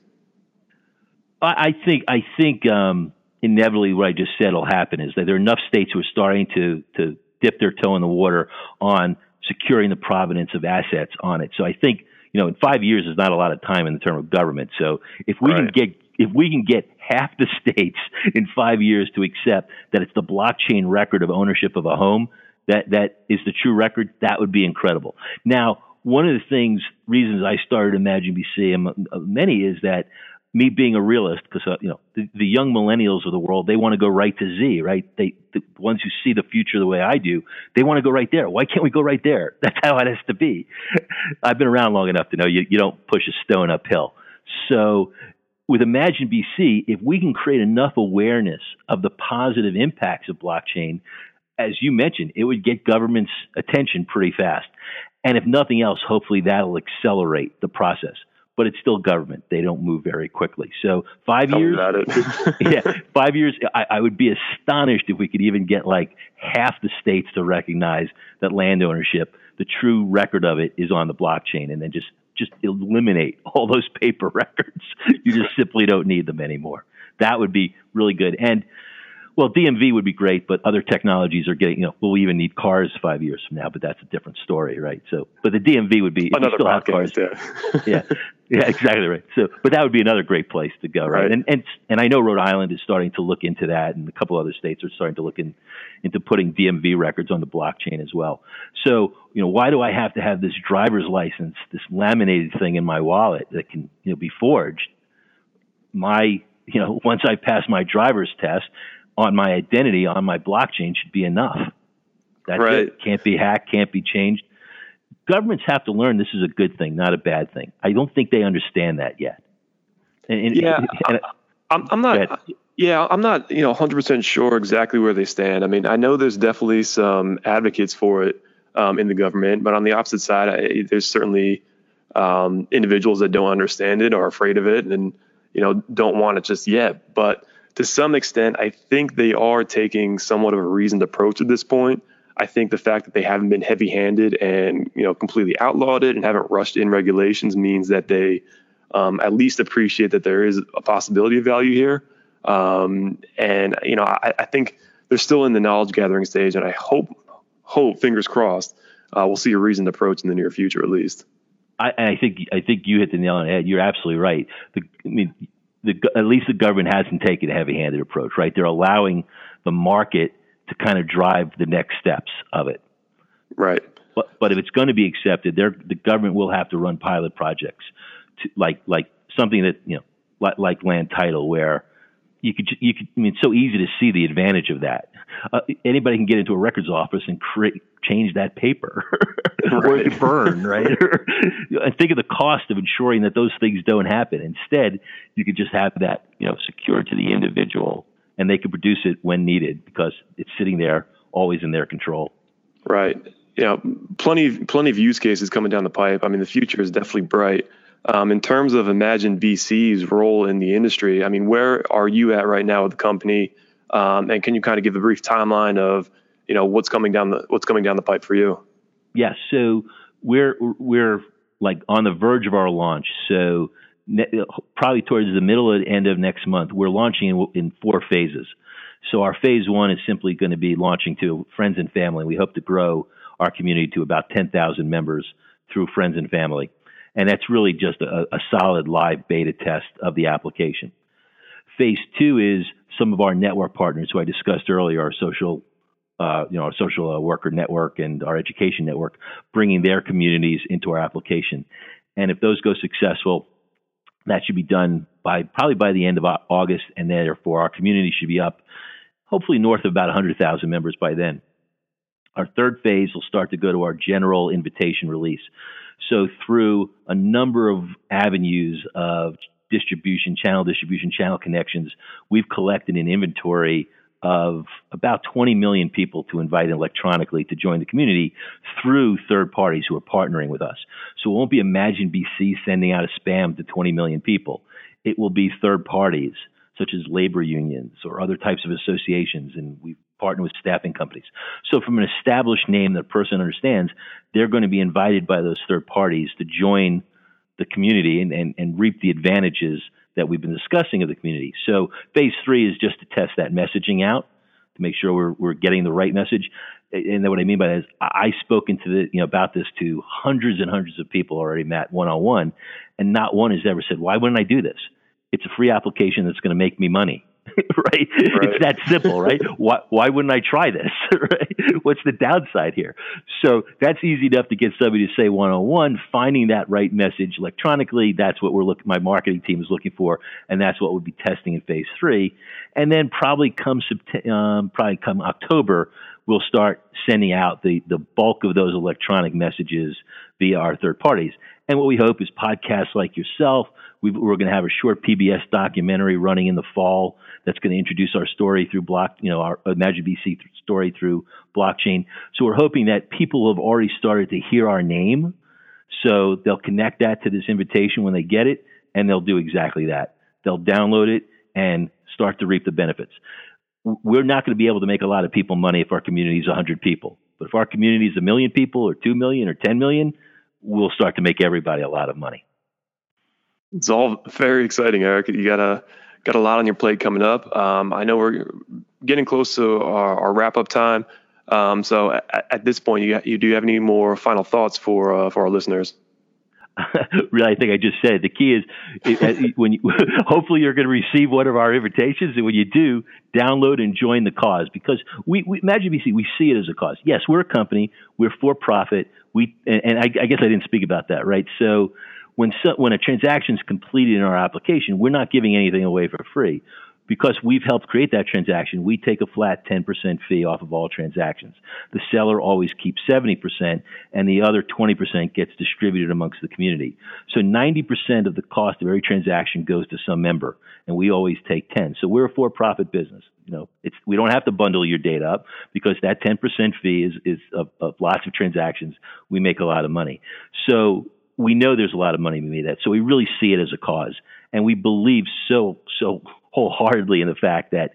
I think I think um, inevitably what I just said will happen is that there are enough states who are starting to to dip their toe in the water on securing the provenance of assets on it. So I think you know in five years is not a lot of time in the term of government. So if we right. can get if we can get half the states in five years to accept that it's the blockchain record of ownership of a home that that is the true record, that would be incredible. Now, one of the things, reasons I started Imagine BC, and uh, many is that me being a realist, because uh, you know the, the, young millennials of the world, they want to go right to Z, right? They the ones who see the future the way I do, they want to go right there. Why can't we go right there? That's how it has to be. I've been around long enough to know you, you don't push a stone uphill. So with Imagine BC, if we can create enough awareness of the positive impacts of blockchain, as you mentioned, it would get government's attention pretty fast. And if nothing else, hopefully that'll accelerate the process but it's still government. They don't move very quickly. So five Tell years, yeah, five years. I, I, would be astonished if we could even get like half the states to recognize that land ownership, the true record of it, is on the blockchain, and then just just eliminate all those paper records. you just simply don't need them anymore. That would be really good. And well, DMV would be great, but other technologies are getting, you know, we'll even need cars five years from now, but that's a different story, right? So, but the DMV would be, another still have cars. Yeah. yeah. Yeah, exactly right. So, but that would be another great place to go, right? right? And, and, and I know Rhode Island is starting to look into that and a couple other states are starting to look in, into putting DMV records on the blockchain as well. So, you know, why do I have to have this driver's license, this laminated thing in my wallet that can, you know, be forged? My, you know, once I pass my driver's test, on my identity on my blockchain should be enough. That's right. it. Can't be hacked, can't be changed. Governments have to learn this is a good thing, not a bad thing. I don't think they understand that yet. And, and, yeah, and, I'm, I'm not. Yeah, I'm not, you know, 100% sure exactly where they stand. I mean, I know there's definitely some advocates for it um, in the government, but on the opposite side, I, there's certainly um, individuals that don't understand it or are afraid of it and, you know, don't want it just yet. But to some extent, I think they are taking somewhat of a reasoned approach at this point. I think the fact that they haven't been heavy-handed and you know completely outlawed it and haven't rushed in regulations means that they um, at least appreciate that there is a possibility of value here. Um, and you know, I, I, think they're still in the knowledge gathering stage, and I hope, hope, fingers crossed, uh, we'll see a reasoned approach in the near future at least. I, I think I think you hit the nail on the head. You're absolutely right. The, I mean, the, at least the government hasn't taken a heavy-handed approach, right? They're allowing the market to kind of drive the next steps of it. Right. But, but if it's going to be accepted, the government will have to run pilot projects, to, like like something that you know, like, like land title, where you could you could. I mean, it's so easy to see the advantage of that. Uh, anybody can get into a records office and create change that paper, or it burn, right? and think of the cost of ensuring that those things don't happen. Instead, you could just have that you know secured to the individual, and they could produce it when needed because it's sitting there always in their control. Right. Know, plenty plenty of use cases coming down the pipe. I mean, the future is definitely bright. Um, in terms of Imagine BC's role in the industry, I mean, where are you at right now with the company? Um, and can you kind of give a brief timeline of you know what's coming down the what's coming down the pipe for you? Yes, yeah, so we're we're like on the verge of our launch. So ne- probably towards the middle and end of next month, we're launching in, in four phases. So our phase one is simply going to be launching to friends and family. We hope to grow our community to about 10,000 members through friends and family. And that's really just a, a solid live beta test of the application. Phase two is some of our network partners who I discussed earlier, our social, uh, you know, our social uh, worker network and our education network, bringing their communities into our application. And if those go successful, that should be done by probably by the end of August, and therefore our community should be up, hopefully north of about 100,000 members by then. Our third phase will start to go to our general invitation release. So through a number of avenues of distribution, channel distribution, channel connections, we've collected an inventory of about 20 million people to invite electronically to join the community through third parties who are partnering with us. So it won't be Imagine BC sending out a spam to 20 million people. It will be third parties such as labor unions or other types of associations, and we partner with staffing companies. So from an established name that a person understands, they're going to be invited by those third parties to join the community and, and, and reap the advantages that we've been discussing of the community. So phase three is just to test that messaging out to make sure we're, we're getting the right message. And what I mean by that is I've spoken to the, you know, about this to hundreds and hundreds of people already, Matt, one on one, and not one has ever said, why wouldn't I do this? It's a free application that's going to make me money. Right? right? It's that simple, right? why, why wouldn't I try this? right? What's the downside here? So that's easy enough to get somebody to say one on one. Finding that right message electronically, that's what we're looking. My marketing team is looking for, and that's what we'll be testing in phase three. And then probably come um, probably come October, we'll start sending out the the bulk of those electronic messages via our third parties. And what we hope is podcasts like yourself. we are going to have a short PBS documentary running in the fall that's going to introduce our story through block, you know, our Imagine BC story through blockchain. So we're hoping that people have already started to hear our name, so they'll connect that to this invitation when they get it, and they'll do exactly that. They'll download it and start to reap the benefits. We're not going to be able to make a lot of people money if our community is 100 people. But if our community is a million people or 2 million or 10 million, we'll start to make everybody a lot of money. It's all very exciting, Eric. You got a got a lot on your plate coming up. Um, I know we're getting close to our, our wrap up time. Um, so at, at, this point, you you do you have any more final thoughts for uh, for our listeners? really, I think I just said the key is uh, when you, hopefully you're going to receive one of our invitations, and when you do, download and join the cause because we, we Imagine BC we see it as a cause. Yes, we're a company, we're for profit. We and, and I, I guess I didn't speak about that, right? So when so, when a transaction is completed in our application, we're not giving anything away for free because we've helped create that transaction, we take a flat 10% fee off of all transactions. The seller always keeps 70%, and the other 20% gets distributed amongst the community. So 90% of the cost of every transaction goes to some member, and we always take 10. So we're a for-profit business. You know, it's we don't have to bundle your data up because that 10% fee is is of, of lots of transactions. We make a lot of money. So we know there's a lot of money to be made that. So we really see it as a cause, and we believe so so wholeheartedly in the fact that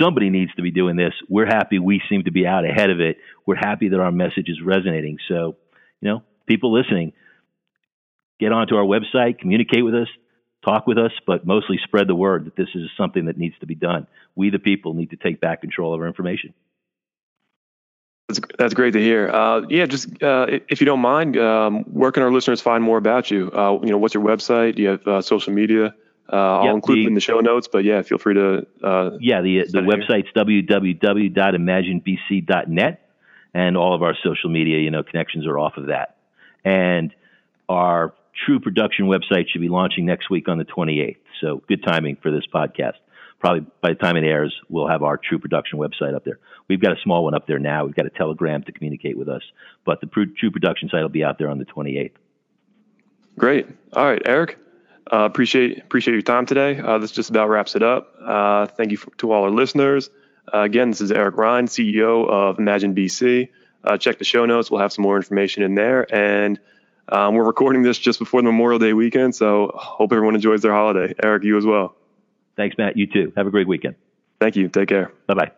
somebody needs to be doing this. We're happy we seem to be out ahead of it. We're happy that our message is resonating. So, you know, people listening, get onto our website, communicate with us, talk with us, but mostly spread the word that this is something that needs to be done. We, the people, need to take back control of our information. That's, that's great to hear. Uh, yeah, just uh, if you don't mind, um, where can our listeners find more about you? Uh, you know, what's your website? Do you have uh, social media? Uh, I'll yep, include the, them in the show notes, but yeah, feel free to. Uh, yeah, the the website's www.imaginebc.net, and all of our social media, you know, connections are off of that. And our true production website should be launching next week on the 28th. So good timing for this podcast. Probably by the time it airs, we'll have our true production website up there. We've got a small one up there now. We've got a telegram to communicate with us, but the true production site will be out there on the 28th. Great. All right, Eric. Uh, appreciate appreciate your time today. Uh, this just about wraps it up. Uh, thank you for, to all our listeners. Uh, again, this is Eric Ryan, CEO of Imagine BC. Uh, check the show notes; we'll have some more information in there. And um, we're recording this just before the Memorial Day weekend, so hope everyone enjoys their holiday. Eric, you as well. Thanks, Matt. You too. Have a great weekend. Thank you. Take care. Bye bye.